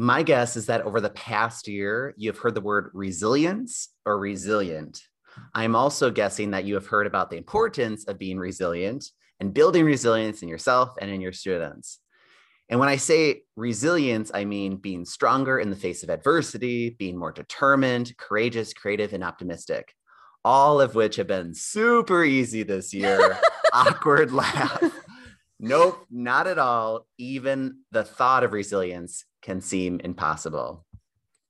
My guess is that over the past year, you have heard the word resilience or resilient. I'm also guessing that you have heard about the importance of being resilient and building resilience in yourself and in your students. And when I say resilience, I mean being stronger in the face of adversity, being more determined, courageous, creative, and optimistic, all of which have been super easy this year. Awkward laugh. Nope, not at all. Even the thought of resilience can seem impossible.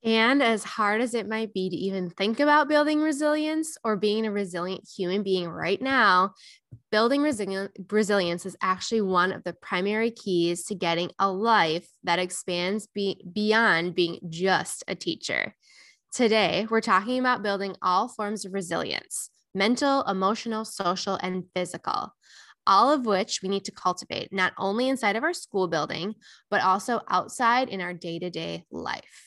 And as hard as it might be to even think about building resilience or being a resilient human being right now, building resi- resilience is actually one of the primary keys to getting a life that expands be- beyond being just a teacher. Today, we're talking about building all forms of resilience mental, emotional, social, and physical all of which we need to cultivate not only inside of our school building, but also outside in our day to day life.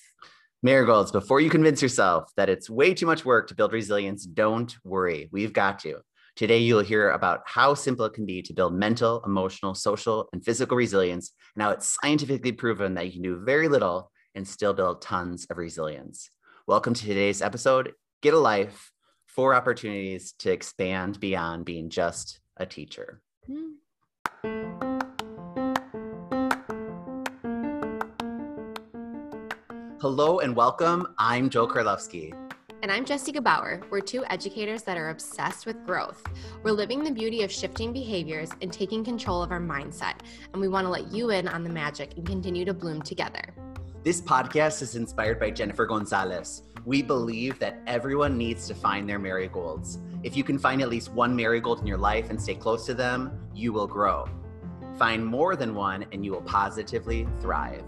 Marigolds, before you convince yourself that it's way too much work to build resilience, don't worry. We've got you. Today, you'll hear about how simple it can be to build mental, emotional, social, and physical resilience, and how it's scientifically proven that you can do very little and still build tons of resilience. Welcome to today's episode Get a Life Four Opportunities to Expand Beyond Being Just a Teacher. Hmm. Hello and welcome. I'm Joel Carlovsky. And I'm Jessie Gebauer. We're two educators that are obsessed with growth. We're living the beauty of shifting behaviors and taking control of our mindset. And we want to let you in on the magic and continue to bloom together. This podcast is inspired by Jennifer Gonzalez. We believe that everyone needs to find their marigolds. If you can find at least one marigold in your life and stay close to them, you will grow. Find more than one and you will positively thrive.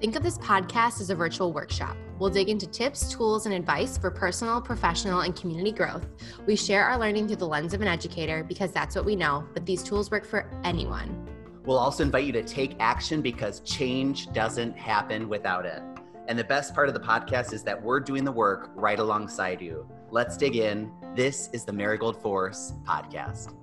Think of this podcast as a virtual workshop. We'll dig into tips, tools, and advice for personal, professional, and community growth. We share our learning through the lens of an educator because that's what we know, but these tools work for anyone. We'll also invite you to take action because change doesn't happen without it. And the best part of the podcast is that we're doing the work right alongside you. Let's dig in. This is the Marigold Force podcast.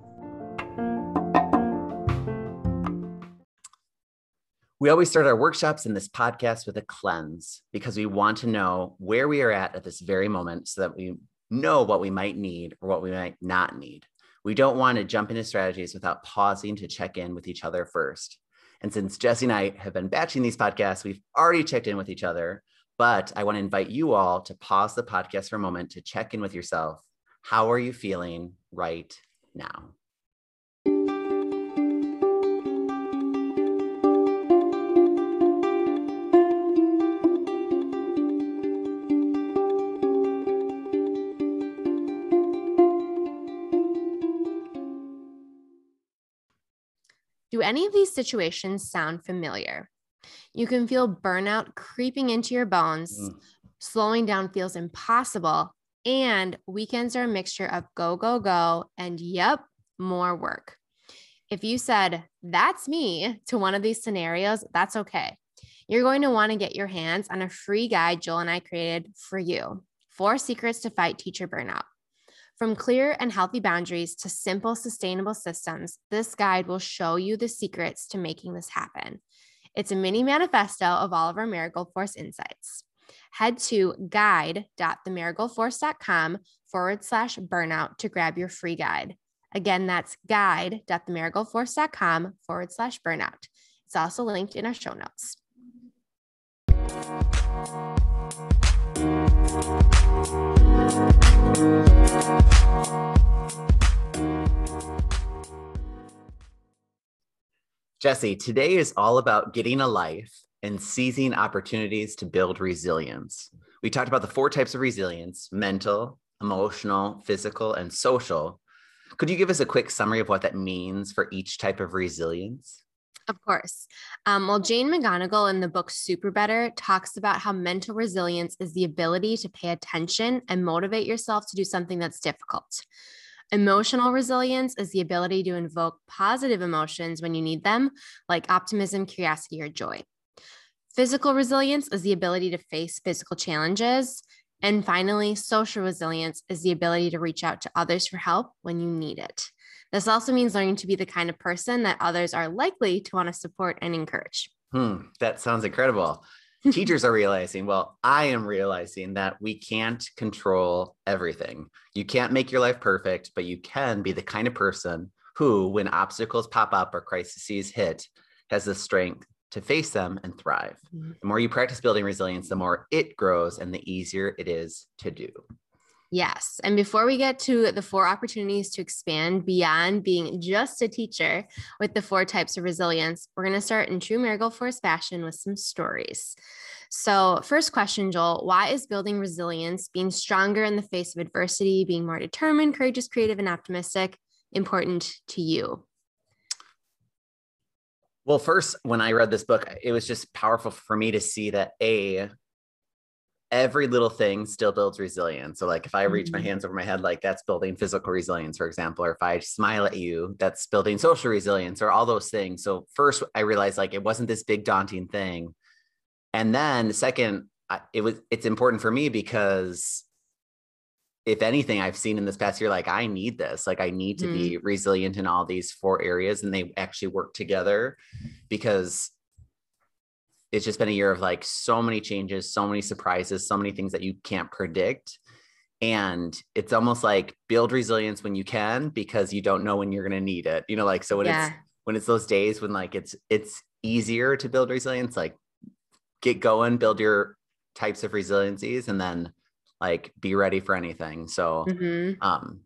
We always start our workshops in this podcast with a cleanse because we want to know where we are at at this very moment so that we know what we might need or what we might not need. We don't want to jump into strategies without pausing to check in with each other first. And since Jessie and I have been batching these podcasts, we've already checked in with each other. But I want to invite you all to pause the podcast for a moment to check in with yourself. How are you feeling right now? Do any of these situations sound familiar? You can feel burnout creeping into your bones. Mm. Slowing down feels impossible. And weekends are a mixture of go, go, go, and yep, more work. If you said, that's me to one of these scenarios, that's okay. You're going to want to get your hands on a free guide Joel and I created for you Four Secrets to Fight Teacher Burnout. From clear and healthy boundaries to simple, sustainable systems, this guide will show you the secrets to making this happen. It's a mini manifesto of all of our Marigold Force insights. Head to guide.themarigoldforce.com forward slash burnout to grab your free guide. Again, that's guide.themarigoldforce.com forward slash burnout. It's also linked in our show notes. Jessie, today is all about getting a life and seizing opportunities to build resilience. We talked about the four types of resilience mental, emotional, physical, and social. Could you give us a quick summary of what that means for each type of resilience? Of course. Um, well, Jane McGonigal in the book SuperBetter talks about how mental resilience is the ability to pay attention and motivate yourself to do something that's difficult. Emotional resilience is the ability to invoke positive emotions when you need them, like optimism, curiosity, or joy. Physical resilience is the ability to face physical challenges. And finally, social resilience is the ability to reach out to others for help when you need it. This also means learning to be the kind of person that others are likely to want to support and encourage. Hmm, that sounds incredible. teachers are realizing, well, I am realizing that we can't control everything. You can't make your life perfect, but you can be the kind of person who, when obstacles pop up or crises hit, has the strength to face them and thrive. Mm-hmm. The more you practice building resilience, the more it grows and the easier it is to do. Yes. And before we get to the four opportunities to expand beyond being just a teacher with the four types of resilience, we're going to start in true Marigold Force fashion with some stories. So, first question, Joel why is building resilience, being stronger in the face of adversity, being more determined, courageous, creative, and optimistic important to you? Well, first, when I read this book, it was just powerful for me to see that A, every little thing still builds resilience. So, like if I reach mm-hmm. my hands over my head, like that's building physical resilience, for example, or if I smile at you, that's building social resilience, or all those things. So, first, I realized like it wasn't this big daunting thing, and then second, it was it's important for me because if anything I've seen in this past year, like I need this, like I need to mm. be resilient in all these four areas, and they actually work together because it's just been a year of like so many changes, so many surprises, so many things that you can't predict. And it's almost like build resilience when you can because you don't know when you're going to need it. You know, like so when yeah. it's when it's those days when like it's it's easier to build resilience, like get going, build your types of resiliencies, and then like be ready for anything. So mm-hmm. um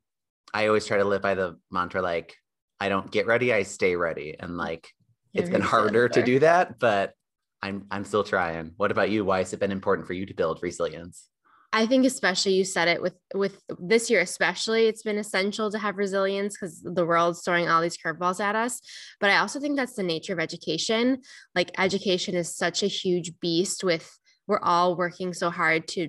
I always try to live by the mantra like I don't get ready, I stay ready. And like You're it's been harder to do that, but I'm I'm still trying. What about you? Why has it been important for you to build resilience? I think especially you said it with with this year especially it's been essential to have resilience because the world's throwing all these curveballs at us but I also think that's the nature of education like education is such a huge beast with we're all working so hard to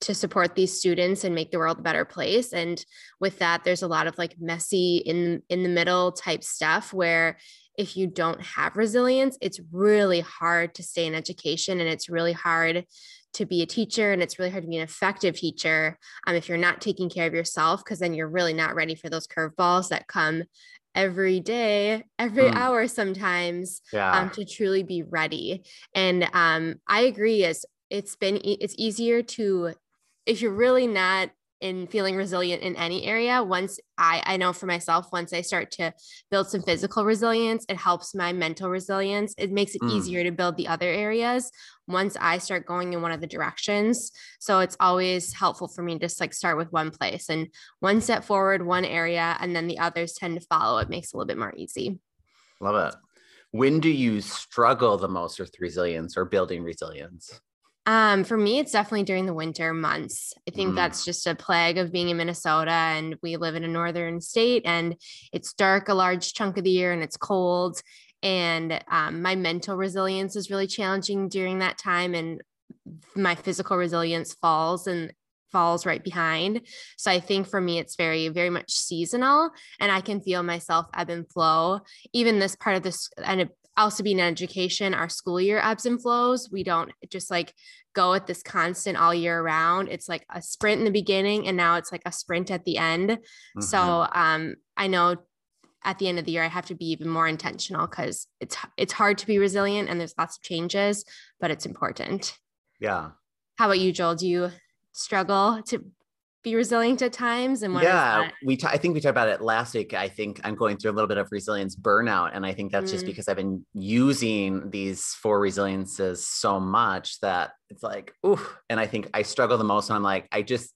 to support these students and make the world a better place and with that there's a lot of like messy in in the middle type stuff where if you don't have resilience, it's really hard to stay in education and it's really hard to be a teacher and it's really hard to be an effective teacher um, if you're not taking care of yourself because then you're really not ready for those curveballs that come every day every mm. hour sometimes yeah. um, to truly be ready and um, i agree as it's been it's easier to if you're really not in feeling resilient in any area once i i know for myself once i start to build some physical resilience it helps my mental resilience. It makes it mm. easier to build the other areas once i start going in one of the directions. So it's always helpful for me to just like start with one place and one step forward one area and then the others tend to follow. It makes it a little bit more easy. Love it. When do you struggle the most with resilience or building resilience um, for me, it's definitely during the winter months. I think mm. that's just a plague of being in Minnesota and we live in a northern state and it's dark a large chunk of the year and it's cold. And um, my mental resilience is really challenging during that time. And my physical resilience falls and falls right behind. So I think for me, it's very, very much seasonal and I can feel myself ebb and flow. Even this part of this, and also being in education, our school year ebbs and flows. We don't just like go at this constant all year round. It's like a sprint in the beginning and now it's like a sprint at the end. Mm-hmm. So um, I know at the end of the year I have to be even more intentional because it's it's hard to be resilient and there's lots of changes, but it's important. Yeah. How about you, Joel? Do you struggle to be resilient at times and yeah we t- I think we talked about it last week i think i'm going through a little bit of resilience burnout and i think that's mm. just because i've been using these four resiliences so much that it's like ooh and i think i struggle the most and i'm like i just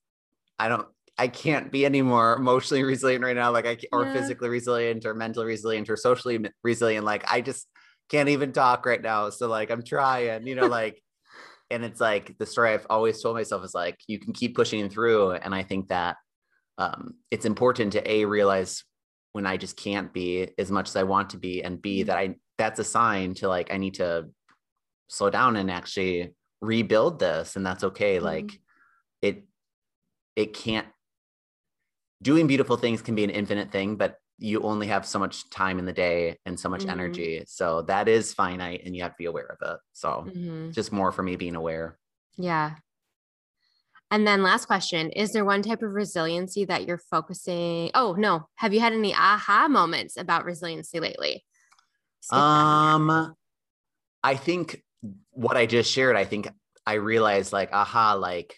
i don't i can't be any more emotionally resilient right now like i or yeah. physically resilient or mentally resilient or socially resilient like i just can't even talk right now so like i'm trying you know like and it's like the story I've always told myself is like you can keep pushing through, and I think that um, it's important to a realize when I just can't be as much as I want to be, and b mm-hmm. that I that's a sign to like I need to slow down and actually rebuild this, and that's okay. Mm-hmm. Like it it can't doing beautiful things can be an infinite thing, but you only have so much time in the day and so much mm-hmm. energy. So that is finite and you have to be aware of it. So mm-hmm. just more for me being aware. Yeah. And then last question, is there one type of resiliency that you're focusing? Oh, no. Have you had any aha moments about resiliency lately? um I think what I just shared, I think I realized like, aha, like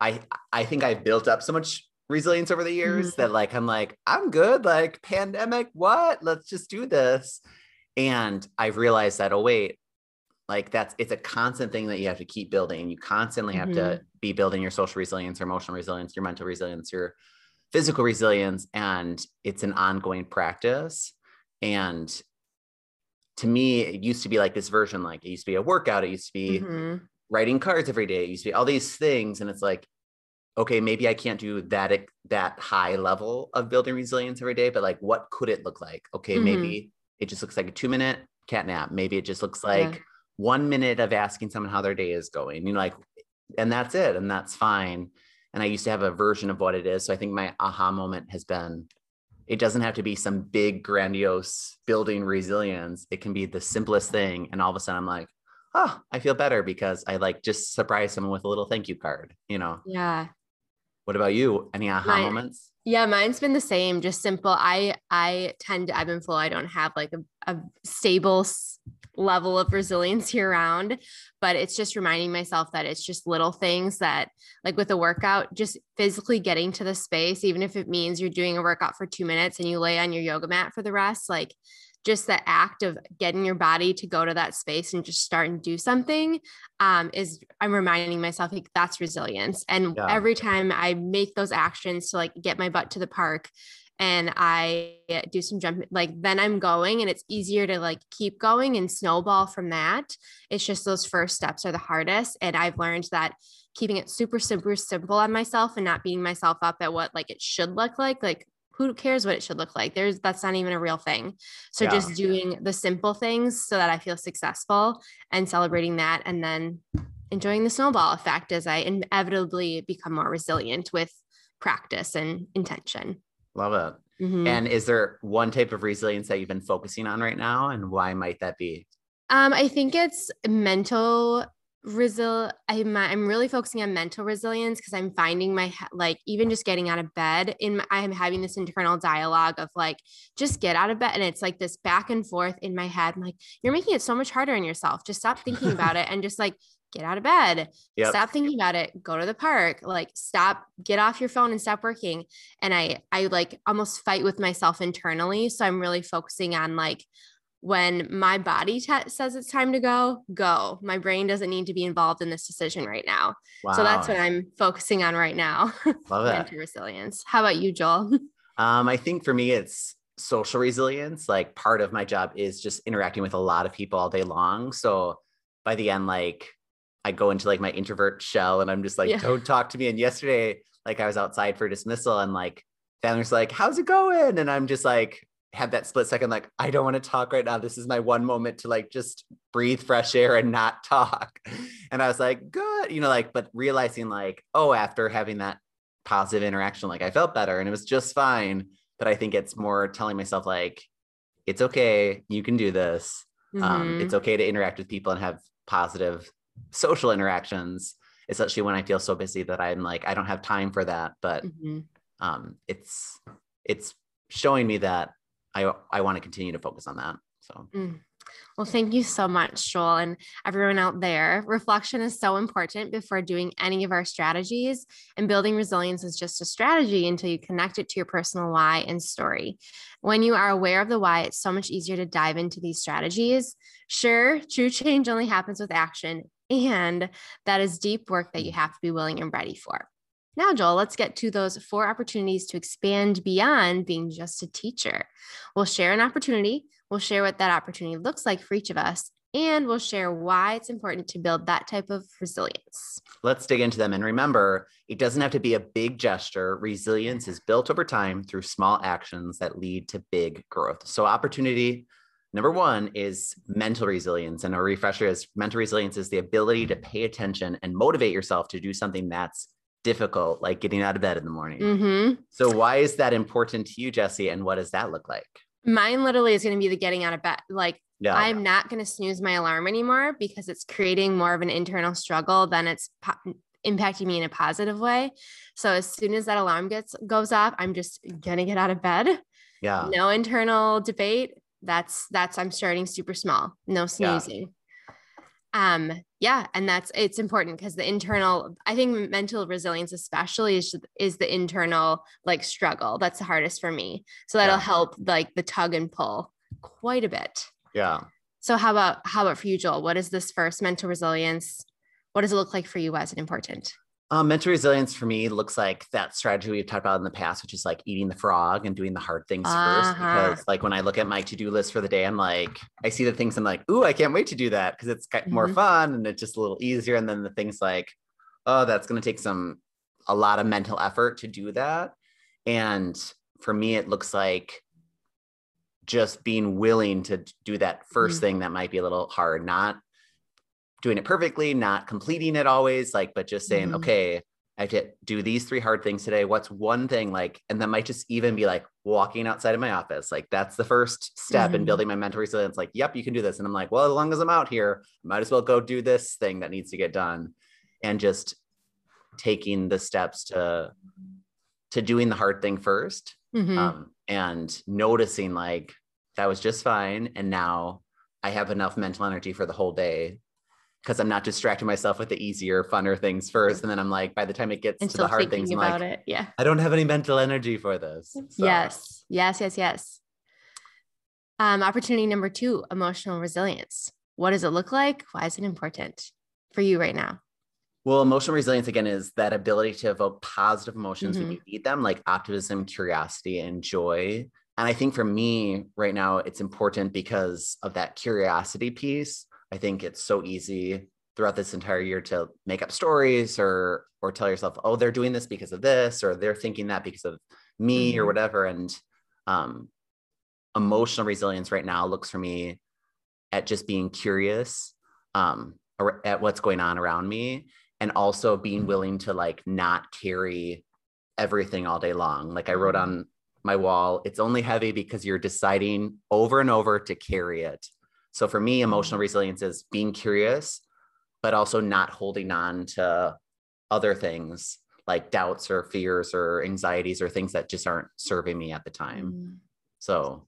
I I think I've built up so much resilience over the years mm-hmm. that like I'm like, I'm good. Like pandemic, what? Let's just do this. And I've realized that, oh, wait, like that's it's a constant thing that you have to keep building. You constantly have mm-hmm. to be building your social resilience, your emotional resilience, your mental resilience, your physical resilience. And it's an ongoing practice. And to me, it used to be like this version, like it used to be a workout, it used to be mm-hmm. writing cards every day, it used to be all these things. And it's like, okay, maybe I can't do that that high level of building resilience every day, but like what could it look like? Okay, mm-hmm. maybe it just looks like a two minute cat nap. Maybe it just looks like yeah. one minute of asking someone how their day is going. You know, like, and that's it, and that's fine. And I used to have a version of what it is. So I think my aha moment has been it doesn't have to be some big grandiose building resilience it can be the simplest thing and all of a sudden i'm like oh i feel better because i like just surprise someone with a little thank you card you know yeah what about you? Any aha Mine, moments? yeah mine's been the same just simple. I i tend to ebb and flow i don't have like a, a stable level of resilience year round but it's just reminding myself that it's just little things that like with a workout just physically getting to the space even if it means you're doing a workout for 2 minutes and you lay on your yoga mat for the rest like just the act of getting your body to go to that space and just start and do something um, is i'm reminding myself like that's resilience and yeah. every time i make those actions to like get my butt to the park and I do some jump, like then I'm going and it's easier to like keep going and snowball from that. It's just those first steps are the hardest. And I've learned that keeping it super, super simple on myself and not beating myself up at what like it should look like, like who cares what it should look like? There's that's not even a real thing. So yeah. just doing the simple things so that I feel successful and celebrating that and then enjoying the snowball effect as I inevitably become more resilient with practice and intention. Love it. Mm-hmm. And is there one type of resilience that you've been focusing on right now? And why might that be? Um, I think it's mental resil I'm I'm really focusing on mental resilience because I'm finding my like even just getting out of bed in my, I'm having this internal dialogue of like just get out of bed and it's like this back and forth in my head I'm like you're making it so much harder on yourself. Just stop thinking about it and just like get out of bed. Yep. stop thinking about it. Go to the park. Like stop get off your phone and stop working. And i i like almost fight with myself internally so i'm really focusing on like when my body t- says it's time to go go my brain doesn't need to be involved in this decision right now wow. so that's what i'm focusing on right now love it resilience how about you joel um i think for me it's social resilience like part of my job is just interacting with a lot of people all day long so by the end like I go into like my introvert shell and I'm just like, yeah. don't talk to me. And yesterday, like I was outside for dismissal and like Family's like, how's it going? And I'm just like, had that split second, like, I don't want to talk right now. This is my one moment to like just breathe fresh air and not talk. And I was like, good, you know, like, but realizing like, oh, after having that positive interaction, like I felt better and it was just fine. But I think it's more telling myself like, it's okay, you can do this. Um, mm-hmm. Um, it's okay to interact with people and have positive social interactions, especially when I feel so busy that I'm like, I don't have time for that. But mm-hmm. um, it's it's showing me that I I want to continue to focus on that. So. Mm. Well, thank you so much, Joel, and everyone out there. Reflection is so important before doing any of our strategies, and building resilience is just a strategy until you connect it to your personal why and story. When you are aware of the why, it's so much easier to dive into these strategies. Sure, true change only happens with action, and that is deep work that you have to be willing and ready for. Now, Joel, let's get to those four opportunities to expand beyond being just a teacher. We'll share an opportunity, we'll share what that opportunity looks like for each of us, and we'll share why it's important to build that type of resilience. Let's dig into them. And remember, it doesn't have to be a big gesture. Resilience is built over time through small actions that lead to big growth. So, opportunity Number one is mental resilience. And a refresher is mental resilience is the ability to pay attention and motivate yourself to do something that's difficult, like getting out of bed in the morning. Mm-hmm. So, why is that important to you, Jessie? And what does that look like? Mine literally is going to be the getting out of bed. Like, yeah, I'm yeah. not going to snooze my alarm anymore because it's creating more of an internal struggle than it's po- impacting me in a positive way. So, as soon as that alarm gets goes off, I'm just going to get out of bed. Yeah. No internal debate that's that's I'm starting super small. No snoozing. um yeah and that's it's important because the internal i think mental resilience especially is is the internal like struggle that's the hardest for me. So that'll yeah. help like the tug and pull quite a bit. Yeah. So how about how about for you joel? What is this first mental resilience what does it look like for you as an important um, mental resilience for me looks like that strategy we've talked about in the past, which is like eating the frog and doing the hard things uh-huh. first. Because like when I look at my to-do list for the day, I'm like, I see the things I'm like, ooh, I can't wait to do that because it's mm-hmm. more fun and it's just a little easier. And then the things like, oh, that's going to take some a lot of mental effort to do that. And for me, it looks like just being willing to do that 1st mm-hmm. thing that might be a little hard, not doing it perfectly, not completing it always, like, but just saying, mm-hmm. okay, I have to do these three hard things today. What's one thing like, and that might just even be like walking outside of my office. Like that's the first step mm-hmm. in building my mental resilience. Like, yep, you can do this. And I'm like, well, as long as I'm out here, I might as well go do this thing that needs to get done. And just taking the steps to to doing the hard thing 1st mm-hmm. um, and noticing like that was just fine. And now I have enough mental energy for the whole day because I'm not distracting myself with the easier, funner things first. And then I'm like, by the time it gets to the hard things, I'm like, it. yeah, I don't have any mental energy for this. So. Yes, yes, yes, yes. Um, opportunity number two, emotional resilience. What does it look like? Why is it important for you right now? Well, emotional resilience again is that ability to evoke positive emotions mm-hmm. when you need them, like optimism, curiosity, and joy. And I think for me right now, it's important because of that curiosity piece I think it's so easy throughout this entire year to make up stories or or tell yourself, oh, they're doing this because of this, or they're thinking that because of me mm-hmm. or whatever. And um, emotional resilience right now looks for me at just being curious um, at what's going on around me and also being willing to like not carry everything all day long. Like I wrote mm-hmm. on my wall, it's only heavy because you're deciding over and over to carry it so for me, emotional mm-hmm. resilience is being curious, but also not holding on to other things like doubts or fears or anxieties or things that just aren't serving me at the time. Mm. So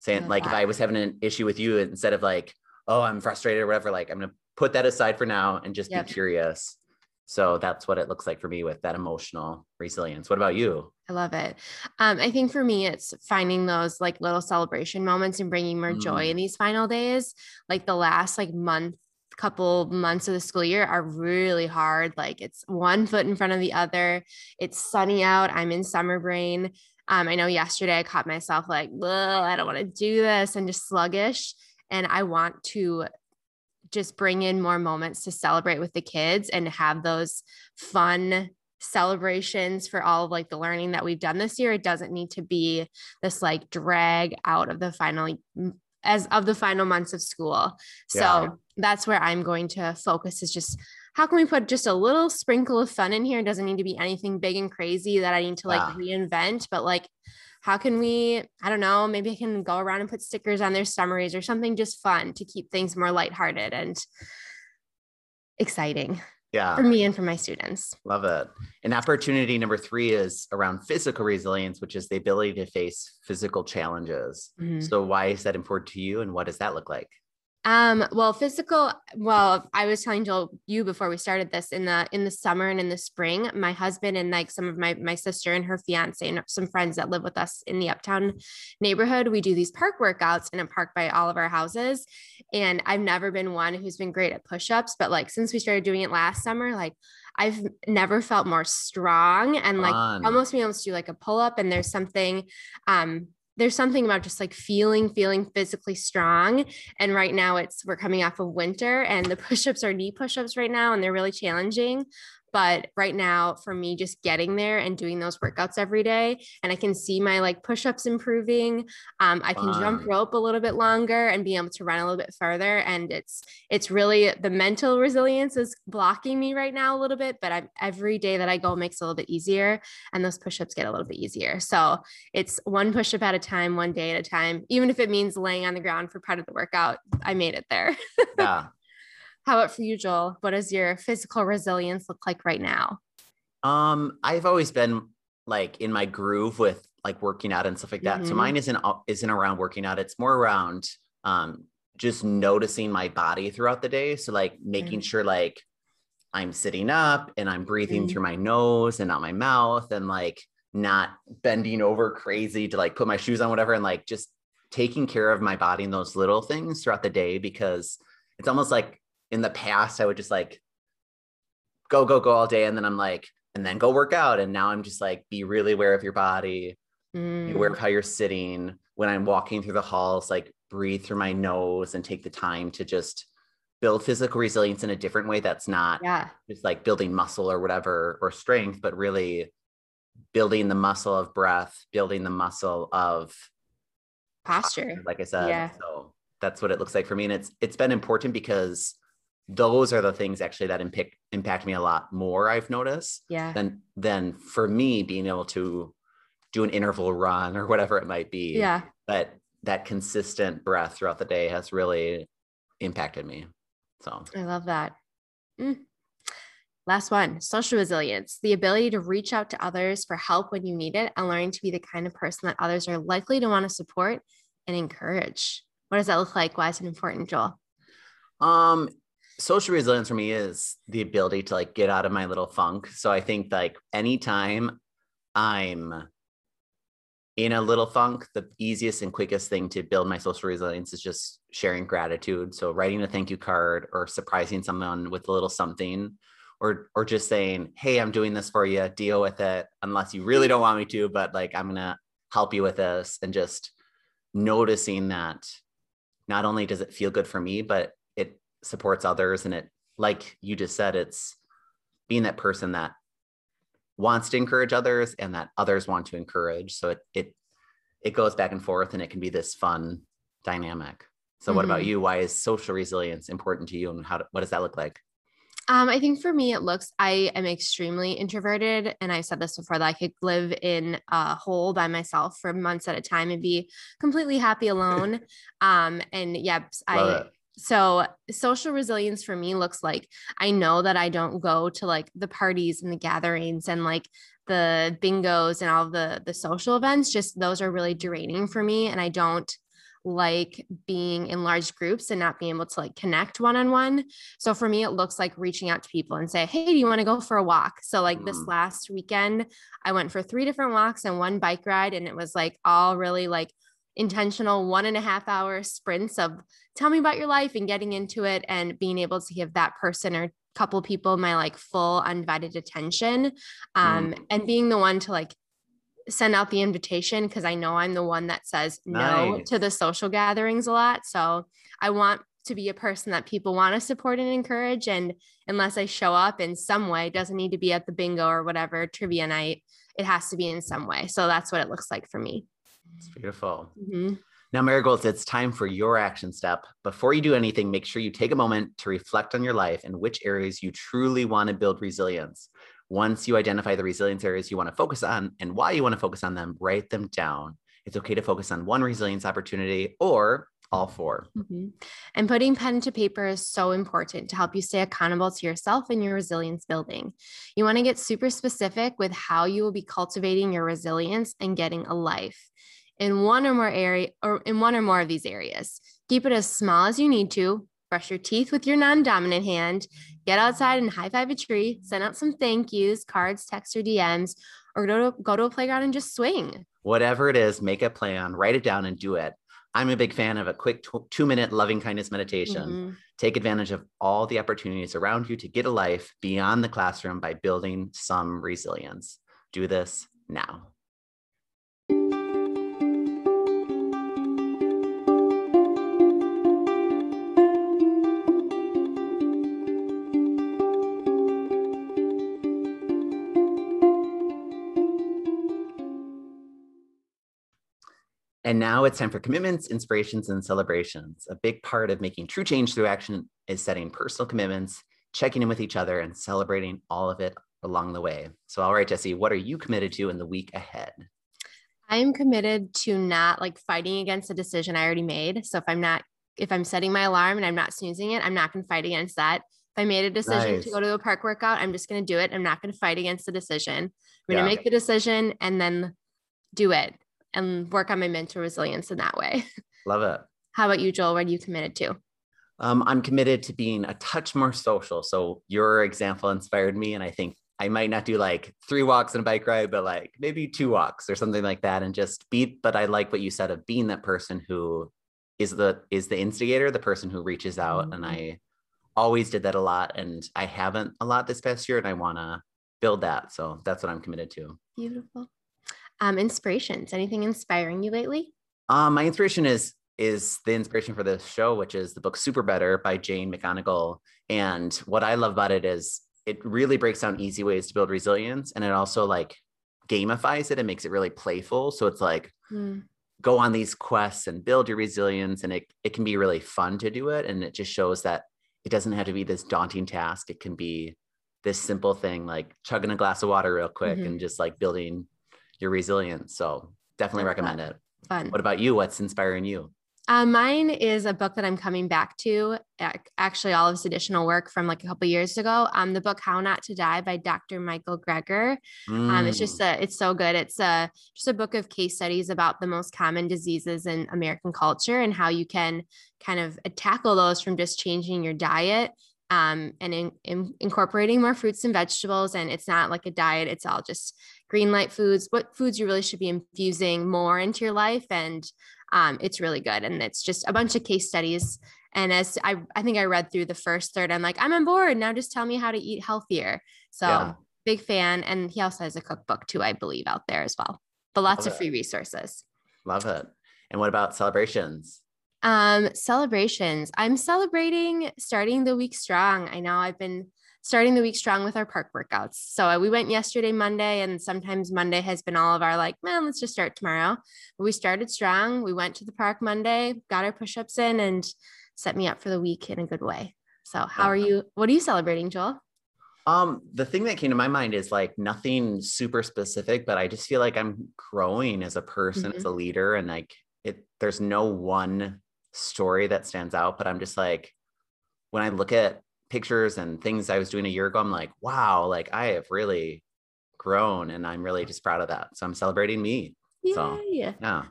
saying like that. if I was having an issue with you, instead of like, oh, I'm frustrated or whatever, like I'm gonna put that aside for now and just yep. be curious so that's what it looks like for me with that emotional resilience. What about you? I love it. Um, I think for me, it's finding those like little celebration moments and bringing more mm. joy in these final days. Like the last like month, couple months of the school year are really hard. Like it's one foot in front of the other. It's sunny out. I'm in summer brain. Um, I know yesterday I caught myself like, I don't want to do this and just sluggish. And I want to just bring in more moments to celebrate with the kids and have those fun celebrations for all of like the learning that we've done this year it doesn't need to be this like drag out of the final as of the final months of school so yeah. that's where i'm going to focus is just how can we put just a little sprinkle of fun in here it doesn't need to be anything big and crazy that i need to like yeah. reinvent but like how can we i don't know maybe i can go around and put stickers on their summaries or something just fun to keep things more lighthearted and exciting yeah. for me and for my students. Love it. And opportunity number three is around physical resilience which is the ability to face physical challenges. Mm-hmm. so why is that important to you and what does that look like um, well, physical, well, I was telling Joel you before we started this in the in the summer and in the spring, my husband and like some of my my sister and her fiance and some friends that live with us in the uptown neighborhood, we do these park workouts in a park by all of our houses. And I've never been one who's been great at push-ups, but like since we started doing it last summer, like I've never felt more strong and like Fun. almost being almost do like a pull-up. And there's something um there's something about just like feeling feeling physically strong and right now it's we're coming off of winter and the push-ups are knee push-ups right now and they're really challenging but right now, for me, just getting there and doing those workouts every day, and I can see my like push ups improving. Um, I can Fun. jump rope a little bit longer and be able to run a little bit further. And it's it's really the mental resilience is blocking me right now a little bit, but I'm, every day that I go makes it a little bit easier, and those push ups get a little bit easier. So it's one push up at a time, one day at a time. Even if it means laying on the ground for part of the workout, I made it there. yeah. How about for you, Joel? What does your physical resilience look like right now? Um, I've always been like in my groove with like working out and stuff like that. Mm-hmm. So mine isn't isn't around working out. It's more around um just noticing my body throughout the day. So like making mm. sure like I'm sitting up and I'm breathing mm. through my nose and not my mouth and like not bending over crazy to like put my shoes on, whatever, and like just taking care of my body and those little things throughout the day because it's almost like in the past I would just like go, go, go all day. And then I'm like, and then go work out. And now I'm just like, be really aware of your body, mm. be aware of mm. how you're sitting. When I'm walking through the halls, like breathe through my nose and take the time to just build physical resilience in a different way that's not yeah. just like building muscle or whatever or strength, but really building the muscle of breath, building the muscle of posture. posture like I said. Yeah. So that's what it looks like for me. And it's it's been important because those are the things actually that impact impact me a lot more i've noticed yeah. than than for me being able to do an interval run or whatever it might be. Yeah. But that consistent breath throughout the day has really impacted me so. I love that. Mm. last one social resilience the ability to reach out to others for help when you need it and learning to be the kind of person that others are likely to want to support and encourage. What does that look like? Why is it important joel? Um social resilience for me is the ability to like get out of my little funk. So I think like anytime I'm in a little funk, the easiest and quickest thing to build my social resilience is just sharing gratitude. So writing a thank you card or surprising someone with a little something or or just saying, "Hey, I'm doing this for you. Deal with it unless you really don't want me to, but like I'm going to help you with this." And just noticing that not only does it feel good for me, but supports others and it like you just said it's being that person that wants to encourage others and that others want to encourage so it it it goes back and forth and it can be this fun dynamic so mm-hmm. what about mm-hmm. you why is social resilience important to you and how what does that look like um, I think for me, it looks, I am extremely introverted. And I've said this before that I could live in a hole by myself for months at a time and be completely happy alone. um, and yeah, I, it so social resilience for me looks like I know that I don't go to like the parties and the gatherings and like the bingos and all the the social events just those are really draining for me and I don't like being in large groups and not being able to like connect one on one. So for me, it looks like reaching out to people and say, Hey, do you want to go for a walk? So, like mm. this last weekend, I went for three different walks and one bike ride, and it was like all really like intentional one and a half hour sprints of tell me about your life and getting into it and being able to give that person or couple people my like full undivided attention um, mm. and being the one to like send out the invitation because I know I'm the one that says no to the social gatherings a lot. So I want to be a person that people want to support and encourage. And unless I show up in some way, doesn't need to be at the bingo or whatever trivia night, it has to be in some way. So that's what it looks like for me. It's beautiful. Mm-hmm. Now, Marigolds, it's time for your action step. Before you do anything, make sure you take a moment to reflect on your life and which areas you truly want to build resilience. Once you identify the resilience areas you want to focus on and why you want to focus on them, write them down. It's okay to focus on one resilience opportunity or all 4 mm-hmm. And putting pen to paper is so important to help you stay accountable to yourself and your resilience building. You want to get super specific with how you will be cultivating your resilience and getting a life in one or more area or in one or more of these areas. Keep it as small as you need to. Brush your teeth with your non-dominant hand. Get outside and high five a tree. Send out some thank yous, cards, text, or DMs, or go to go to a playground and just swing. Whatever it is, make a plan, write it down, and do it. I'm a big fan of a quick two minute loving kindness meditation. Mm-hmm. Take advantage of all the opportunities around you to get a life beyond the classroom by building some resilience. Do this now. And now it's time for commitments, inspirations, and celebrations. A big part of making true change through action is setting personal commitments, checking in with each other, and celebrating all of it along the way. So, all right, Jessie, what are you committed to in the week ahead? I'm committed to not like fighting against a decision I already made. So, if I'm not, if I'm setting my alarm and I'm not snoozing it, I'm not going to fight against that. If I made a decision nice. to go to a park workout, I'm just going to do it. I'm not going to fight against the decision. I'm going to yeah. make the decision and then do it and work on my mental resilience in that way. Love it. How about you, Joel? What are you committed to? Um, I'm committed to being a touch more social. So your example inspired me, and I think I might not do like three walks and a bike ride, but like maybe two walks or something like that, and just be. But I like what you said of being that person who is the is the instigator, the person who reaches out, mm-hmm. and I always did that a lot, and I haven't a lot this past year, and I want to build that. So that's what I'm committed to. Beautiful. Um, inspirations. Anything inspiring you lately? Um, my inspiration is is the inspiration for this show, which is the book SuperBetter by Jane McGonigal. And what I love about it is it really breaks down easy ways to build resilience, and it also like gamifies it and makes it really playful. So it's like mm. go on these quests and build your resilience, and it it can be really fun to do it. And it just shows that it doesn't have to be this daunting task. It can be this simple thing like chugging a glass of water real quick mm-hmm. and just like building your resilience. So definitely recommend it. Fun. What about you? What's inspiring you? Uh, mine is a book that I'm coming back to. Actually, all of this additional work from like a couple years ago. Um, the book "How Not to Die" by Dr. Michael Greger. Mm. Um, it's just mm. a, it's so good. It's a just a book of case studies about the most common diseases in American culture and how you can kind of tackle those from just changing your diet um, and in, in incorporating more fruits and vegetables. And it's not like a diet; it's all just green light foods. What foods you really should be infusing more into your life and um, it's really good. And it's just a bunch of case studies. And as I, I think I read through the first third, I'm like, I'm on board. Now just tell me how to eat healthier. So yeah. big fan. And he also has a cookbook too, I believe, out there as well. But lots Love of free it. resources. Love it. And what about celebrations? Um, celebrations. I'm celebrating starting the week strong. I know I've been starting the week strong with our park workouts. So uh, we went yesterday, Monday, and sometimes Monday has been all of our like, man, let's just start tomorrow. But we started strong. We went to the park Monday, got our push ups in, and set me up for the week in a good way. So, how are you? What are you celebrating, Joel? Um, the thing that came to my mind is like nothing super specific, but I just feel like I'm growing as a person, mm-hmm. as a leader, and like it. There's no one story that stands out, but I'm just like, when I look at pictures and things I was doing a year ago, I'm like, wow, like I have really grown and I'm really just proud of that. So I'm celebrating me. Yay. So yeah.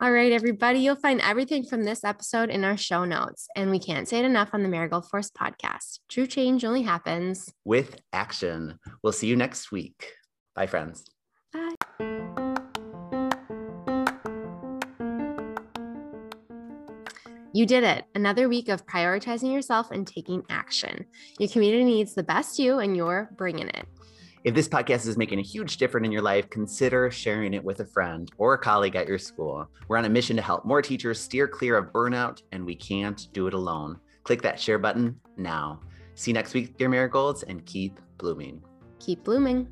All right, everybody. You'll find everything from this episode in our show notes. And we can't say it enough on the Marigold Force podcast. True change only happens with action. We'll see you next week. Bye, friends. You did it. Another week of prioritizing yourself and taking action. Your community needs the best you, and you're bringing it. If this podcast is making a huge difference in your life, consider sharing it with a friend or a colleague at your school. We're on a mission to help more teachers steer clear of burnout, and we can't do it alone. Click that share button now. See you next week, dear marigolds, and keep blooming. Keep blooming.